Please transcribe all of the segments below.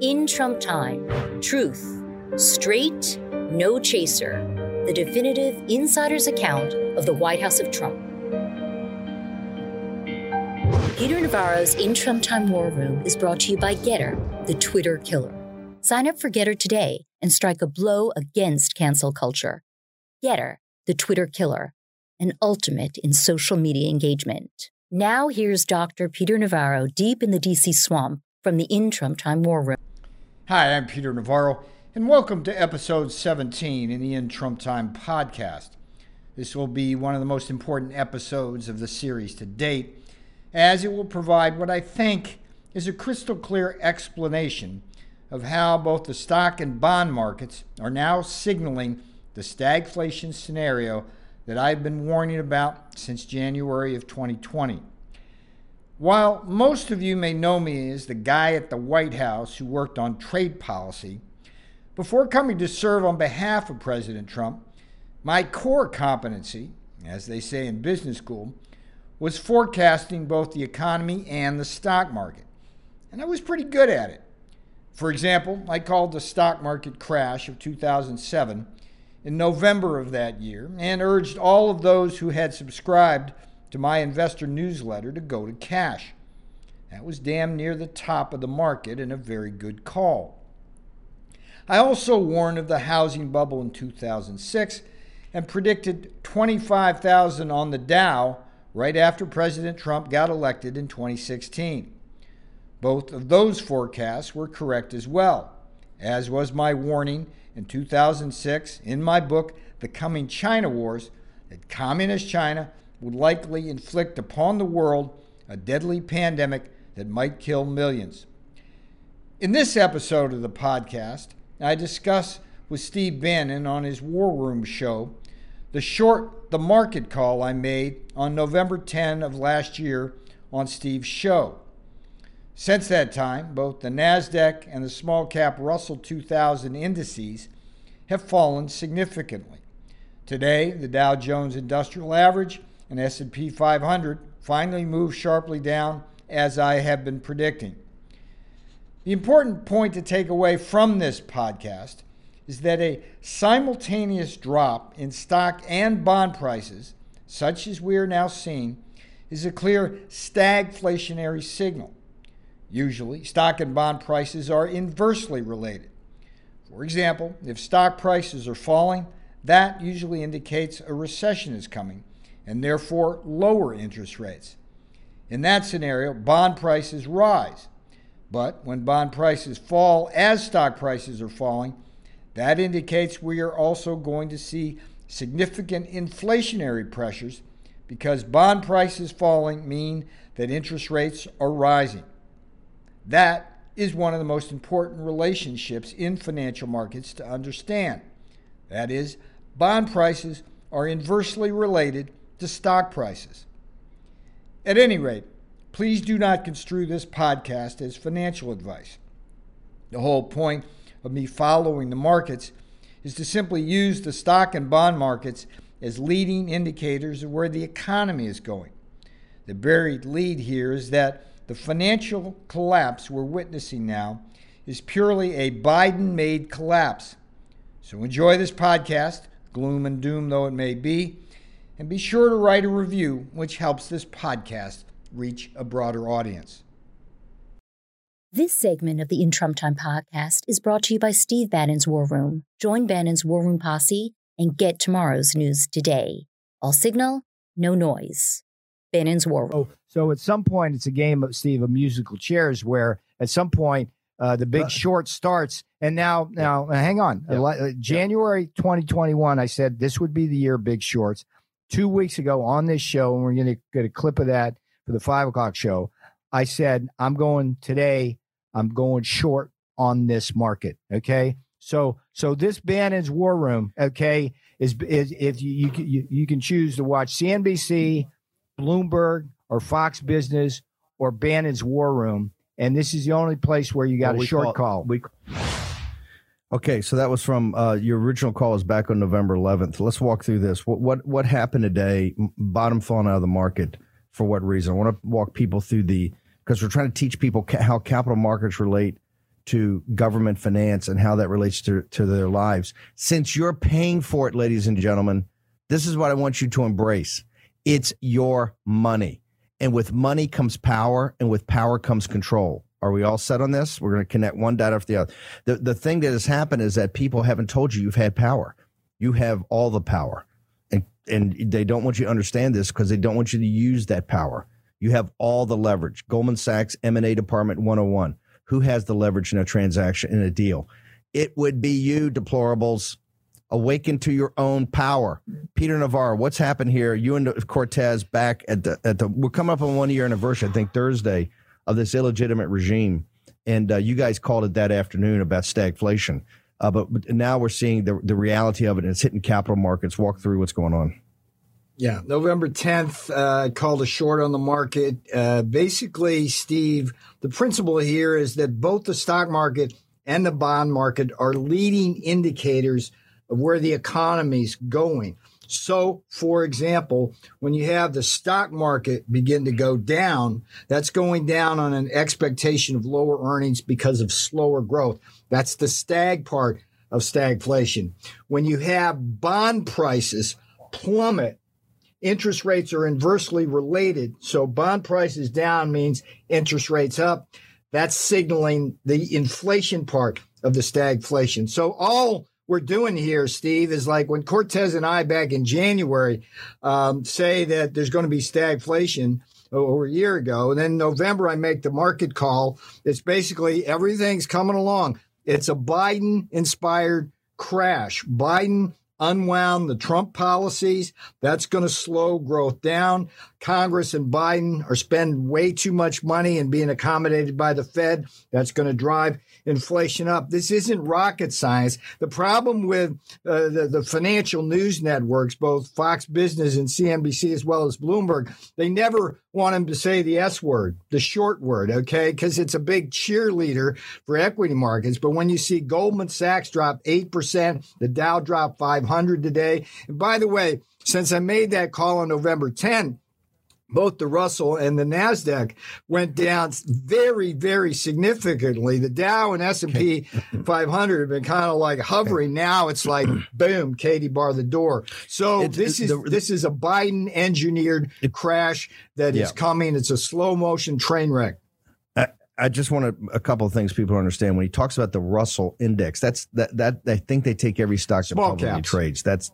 In Trump Time, truth, straight, no chaser, the definitive insider's account of the White House of Trump. Peter Navarro's In Trump Time War Room is brought to you by Gettr, the Twitter killer. Sign up for Gettr today and strike a blow against cancel culture. Gettr, the Twitter killer, an ultimate in social media engagement. Now here's Dr. Peter Navarro deep in the DC swamp from the In Trump Time War Room. Hi, I'm Peter Navarro, and welcome to episode 17 in the In Trump Time podcast. This will be one of the most important episodes of the series to date, as it will provide what I think is a crystal clear explanation of how both the stock and bond markets are now signaling the stagflation scenario that I've been warning about since January of 2020. While most of you may know me as the guy at the White House who worked on trade policy, before coming to serve on behalf of President Trump, my core competency, as they say in business school, was forecasting both the economy and the stock market. And I was pretty good at it. For example, I called the stock market crash of 2007 in November of that year and urged all of those who had subscribed to my investor newsletter to go to cash. That was damn near the top of the market and a very good call. I also warned of the housing bubble in 2006 and predicted 25,000 on the Dow right after President Trump got elected in 2016. Both of those forecasts were correct as well, as was my warning in 2006 in my book, The Coming China Wars, that Communist China would likely inflict upon the world a deadly pandemic that might kill millions. In this episode of the podcast, I discuss with Steve Bannon on his War Room show the short the market call I made on November 10 of last year on Steve's show. Since that time, both the NASDAQ and the small cap Russell 2000 indices have fallen significantly. Today, the Dow Jones Industrial Average and S&P 500 finally moved sharply down as I have been predicting. The important point to take away from this podcast is that a simultaneous drop in stock and bond prices, such as we are now seeing, is a clear stagflationary signal. Usually, stock and bond prices are inversely related. For example, if stock prices are falling, that usually indicates a recession is coming and therefore lower interest rates. In that scenario, bond prices rise. But when bond prices fall as stock prices are falling, that indicates we are also going to see significant inflationary pressures because bond prices falling mean that interest rates are rising. That is one of the most important relationships in financial markets to understand. That is, bond prices are inversely related to stock prices. At any rate, please do not construe this podcast as financial advice. The whole point of me following the markets is to simply use the stock and bond markets as leading indicators of where the economy is going. The buried lead here is that the financial collapse we're witnessing now is purely a Biden made collapse. So enjoy this podcast, gloom and doom though it may be, and be sure to write a review, which helps this podcast reach a broader audience. This segment of the In Trump Time podcast is brought to you by Steve Bannon's War Room. Join Bannon's War Room posse and get tomorrow's news today. All signal, no noise. Bannon's War Room. Oh, so at some point, it's a game of Steve of musical chairs where at some point uh, the Big uh, Short starts, and now now uh, hang on. Yeah. Uh, January 2021, I said this would be the year Big Shorts two weeks ago on this show, and we're going to get a clip of that for the five o'clock show. I said, I'm going today, I'm going short on this market. Okay. So, so this Bannon's War Room, okay, is, is if you, you, you can choose to watch CNBC, Bloomberg, or Fox Business, or Bannon's War Room. And this is the only place where you got well, a short call. call. We, Okay, so that was from uh, your original call is back on November 11th. Let's walk through this. What what what happened today? Bottom falling out of the market for what reason? I want to walk people through the because we're trying to teach people ca- how capital markets relate to government finance and how that relates to, to their lives. Since you're paying for it, ladies and gentlemen, this is what I want you to embrace. It's your money. And with money comes power, and with power comes control. Are we all set on this? We're going to connect one dot after the other. The, the thing that has happened is that people haven't told you you've had power. You have all the power. And, and they don't want you to understand this because they don't want you to use that power. You have all the leverage. Goldman Sachs M&A Department 101. Who has the leverage in a transaction, in a deal? It would be you, deplorables. Awaken to your own power. Peter Navarro, what's happened here? You and Cortes back at the at the we're coming up on one year anniversary, I think Thursday, of this illegitimate regime. And uh, you guys called it that afternoon about stagflation. Uh, but, but now we're seeing the, the reality of it, and it's hitting capital markets. Walk through what's going on. Yeah, November 10th, uh, called a short on the market. Uh, basically, Steve, the principle here is that both the stock market and the bond market are leading indicators of where the economy's going. So, for example, when you have the stock market begin to go down, that's going down on an expectation of lower earnings because of slower growth. That's the stag part of stagflation. When you have bond prices plummet, interest rates are inversely related. So bond prices down means interest rates up. That's signaling the inflation part of the stagflation. So all we're doing here, Steve, is like when Cortes and I back in January um, say that there's going to be stagflation over a year ago. And then November, I make the market call. It's basically everything's coming along. It's a Biden inspired crash. Biden unwound the Trump policies. That's going to slow growth down. Congress and Biden are spending way too much money and being accommodated by the Fed. That's going to drive inflation up. This isn't rocket science. The problem with uh, the, the financial news networks, both Fox Business and CNBC, as well as Bloomberg, they never want him to say the S word, the short word, okay? Because it's a big cheerleader for equity markets. But when you see Goldman Sachs drop 8%, the Dow drop 500 today. And by the way, since I made that call on November 10, both the Russell and the Nasdaq went down very, very significantly. The Dow and S and P 500 have been kind of like hovering. Now it's like boom, Katie bar the door. So it's, this is the, this is a Biden engineered crash that yeah. is coming. It's a slow motion train wreck. I, I just want to, a couple of things people understand when he talks about the Russell index. That's that that I think they take every stock that publicly caps. trades. That's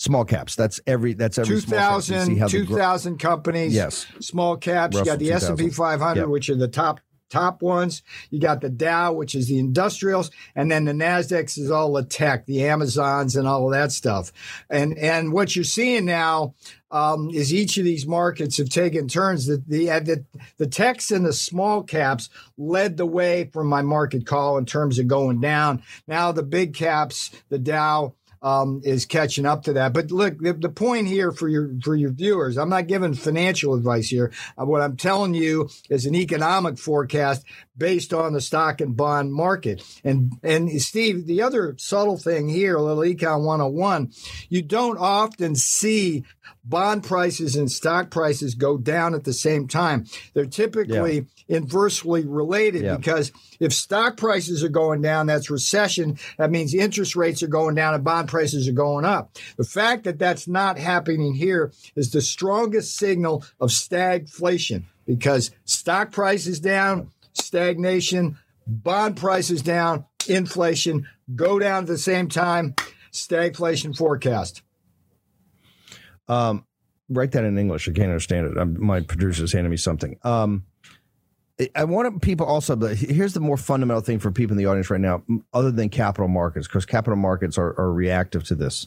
small caps. That's every that's every 2000, 2000 companies. Yes, small caps. Russell you got the S and P 500, yep. which are the top top ones. You got the Dow, which is the industrials, and then the Nasdaq is all the tech, the Amazons, and all of that stuff. And and what you're seeing now um, is each of these markets have taken turns. That the, the the techs and the small caps led the way from my market call in terms of going down. Now the big caps, the Dow um, is catching up to that. But look, the, the, point here for your for your viewers, I'm not giving financial advice here. Uh, what I'm telling you is an economic forecast based on the stock and bond market. And and Steve, the other subtle thing here, a little econ 101, you don't often see bond prices and stock prices go down at the same time. They're typically yeah. inversely related yeah. because if stock prices are going down, that's recession. That means interest rates are going down and bond prices are going up. The fact that that's not happening here is the strongest signal of stagflation because stock prices down, stagnation, bond prices down, inflation go down at the same time. Stagflation forecast. Um, write that in English. I can't understand it. I'm, my producer's handing me something. Um, I want people also, but here's the more fundamental thing for people in the audience right now, other than capital markets, because capital markets are, are reactive to this.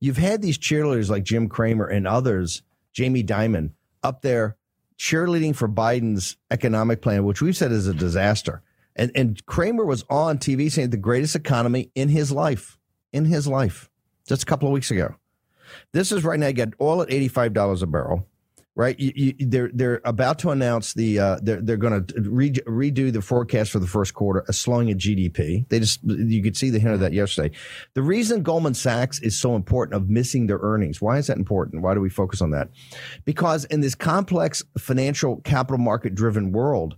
You've had these cheerleaders like Jim Cramer and others, Jamie Dimon, up there cheerleading for Biden's economic plan, which we've said is a disaster. And, and Cramer was on TV saying the greatest economy in his life, in his life, just a couple of weeks ago. This is right now, you get oil at $85 a barrel, right? You, you, they're, they're about to announce the, uh, they're, they're going to re- redo the forecast for the first quarter, a slowing of GDP. They just, you could see the hint of that yesterday. The reason Goldman Sachs is so important of missing their earnings, why is that important? Why do we focus on that? Because in this complex financial capital market driven world,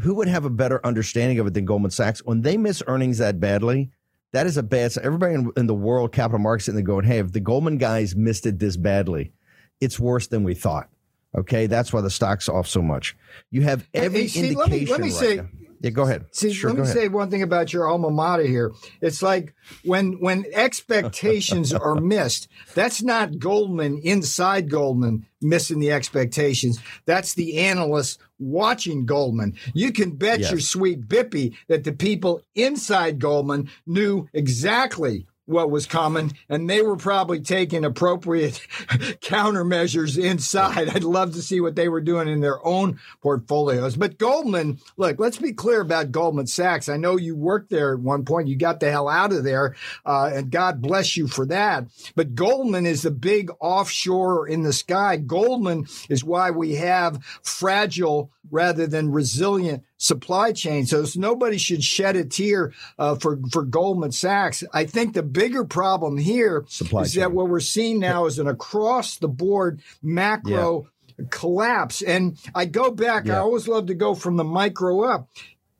who would have a better understanding of it than Goldman Sachs? When they miss earnings that badly, that is a bad. Everybody in, in the world, capital markets, and they're going, "Hey, if the Goldman guys missed it this badly, it's worse than we thought." Okay, that's why the stock's off so much. You have every Hey, indication. Let me- let me right say- now. yeah, go ahead. See, sure, let me ahead. say one thing about your alma mater here. It's like when when expectations are missed, that's not Goldman inside Goldman missing the expectations. That's the analysts watching Goldman. You can bet Yes. your sweet bippy that the people inside Goldman knew exactly what was coming, and they were probably taking appropriate countermeasures inside. I'd love to see what they were doing in their own portfolios. But Goldman, look, let's be clear about Goldman Sachs. I know you worked there at one point. You got the hell out of there, uh, and God bless you for that. But Goldman is the big offshore in the sky. Goldman is why we have fragile rather than resilient supply chain. So nobody should shed a tear uh, for for Goldman Sachs. I think the bigger problem here is Supply that chain. what we're seeing now is an across the board macro collapse. And I go back. I always love to go from the micro up.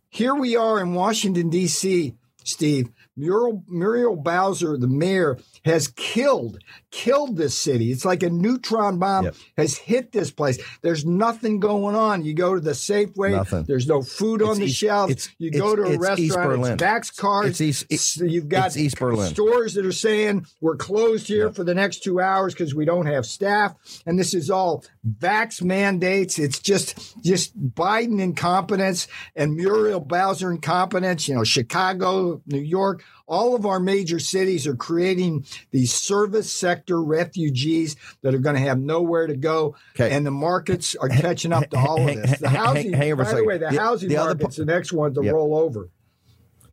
Here we are in Washington D.C. Steve Muriel Muriel Bowser, the mayor, has killed killed this city. It's like a neutron bomb Yep. has hit this place. There's nothing going on. You go to the Safeway. Nothing. There's no food on the East- shelves. it's- you go to a it's East restaurant. Berlin. It's Vax cards. It's East- You've got it's East Berlin. stores that are saying we're closed here for the next two hours because we don't have staff, and this is all vax mandates. It's just just Biden incompetence and Muriel Bowser incompetence. You know, Chicago, New York, all of our major cities are creating these service sector refugees that are going to have nowhere to go, Okay. and the markets are catching up to all of this. The hang- hang- hang by the way, the, The- housing the market's po- the next one to Yep. roll over.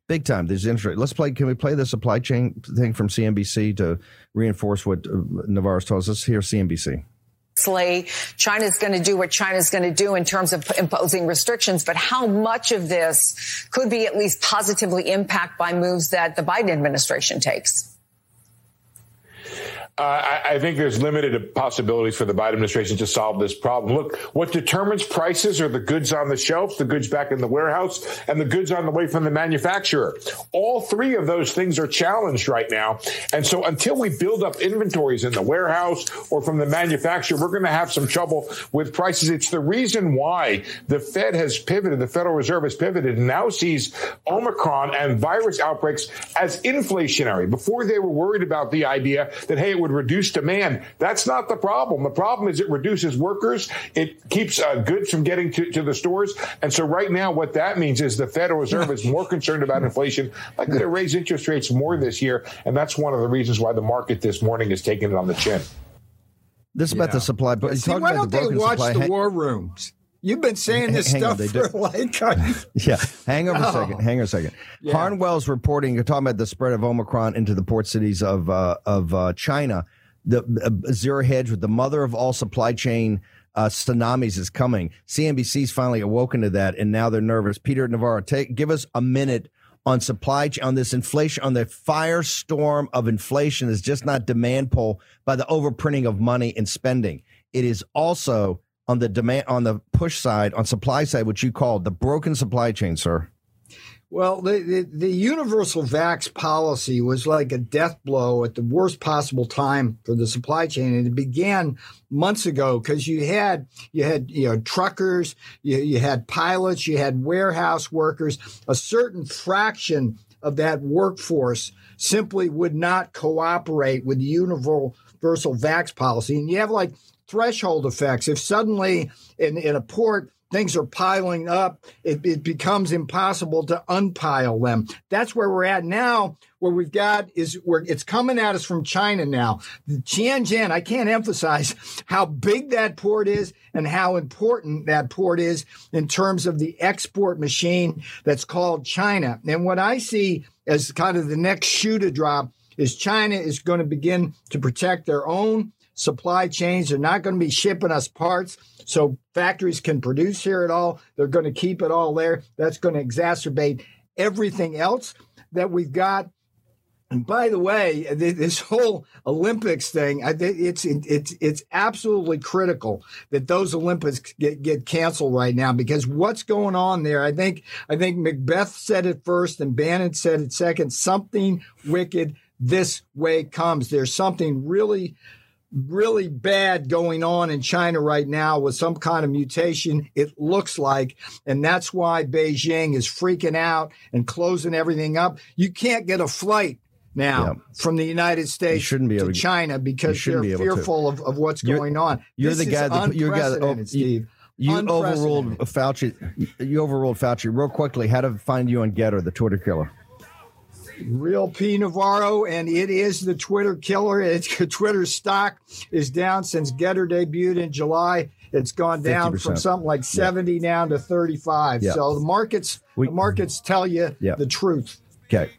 Big time. There's interest. Let's play. Can we play the supply chain thing from CNBC to reinforce what uh, Navarro's told us? Let's hear CNBC. Obviously, China's going to do what China's going to do in terms of imposing restrictions, but how much of this could be at least positively impacted by moves that the Biden administration takes? Uh, I, I think there's limited possibilities for the Biden administration to solve this problem. Look, what determines prices are the goods on the shelves, the goods back in the warehouse, and the goods on the way from the manufacturer. All three of those things are challenged right now. And so until we build up inventories in the warehouse or from the manufacturer, we're going to have some trouble with prices. It's the reason why the Fed has pivoted, the Federal Reserve has pivoted and now sees Omicron and virus outbreaks as inflationary. Before they were worried about the idea that, hey, it would reduce demand. That's not the problem. The problem is it reduces workers. It keeps uh, goods from getting to, to the stores. And so right now, what that means is the Federal Reserve is more concerned about inflation, likely to raise interest rates more this year. And that's one of the reasons why the market this morning is taking it on the chin. This is about the supply. But See, why about don't the they watch supply. the war rooms? You've been saying this Hang on, stuff they for like Yeah, hang over Oh. a second. Hang on a second. Harnwell's reporting. You're talking about the spread of Omicron into the port cities of uh, of uh, China. The uh, zero hedge with the mother of all supply chain uh, tsunamis is coming. CNBC's finally awoken to that, and now they're nervous. Peter Navarro, take give us a minute on supply on this inflation on the firestorm of inflation is just not demand pull by the overprinting of money and spending. It is also on the demand on the push side on supply side, which you called the broken supply chain, sir. well, the, the the universal vax policy was like a death blow at the worst possible time for the supply chain, and it began months ago because you had you had you know truckers, you, you had pilots, you had warehouse workers, a certain fraction of that workforce simply would not cooperate with the universal vax policy, and you have like threshold effects. If suddenly in, in a port things are piling up, it, it becomes impossible to unpile them. That's where we're at now. Where we've got is where it's coming at us from China now. The Tianjin, I can't emphasize how big that port is and how important that port is in terms of the export machine that's called China. And what I see as kind of the next shoe to drop is China is going to begin to protect their own supply chains. They're not going to be shipping us parts so factories can produce here at all. They're going to keep it all there. That's going to exacerbate everything else that we've got. And by the way, this whole Olympics thing, it's it's it's absolutely critical that those Olympics get, get canceled right now because what's going on there? I think I think Macbeth said it first and Bannon said it second. Something wicked this way comes. There's something really really bad going on in China right now with some kind of mutation, it looks like. And that's why Beijing is freaking out and closing everything up. You can't get a flight now yeah. from the United States shouldn't be able to, China because they're be fearful of, of what's you're, going on. You're this the guy that you're guy that, oh, Steve. You, you overruled Fauci. You overruled Fauci. Real quickly, how to find you on Gettr, the Twitter killer? Real P Navarro, and it is the Twitter killer. It's Twitter stock is down since Gettr debuted in July. It's gone down 50%. from something like 70 yeah. down to 35. Yeah. So the markets we, the markets tell you yeah. the truth. Okay.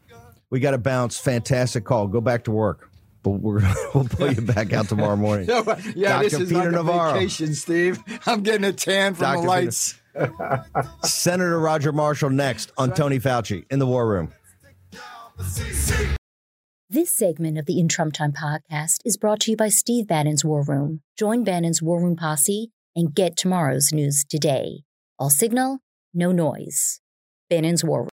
We got to bounce. Fantastic call. Go back to work. But we're we'll pull you back out tomorrow morning. no, yeah, Dr. this is Peter like Navarro. vacation, Steve. I'm getting a tan from Dr. the lights. Senator Roger Marshall next on Tony Fauci in the War Room. This segment of the In Trump Time podcast is brought to you by Steve Bannon's War Room. Join Bannon's War Room posse and get tomorrow's news today. All signal, no noise. Bannon's War Room.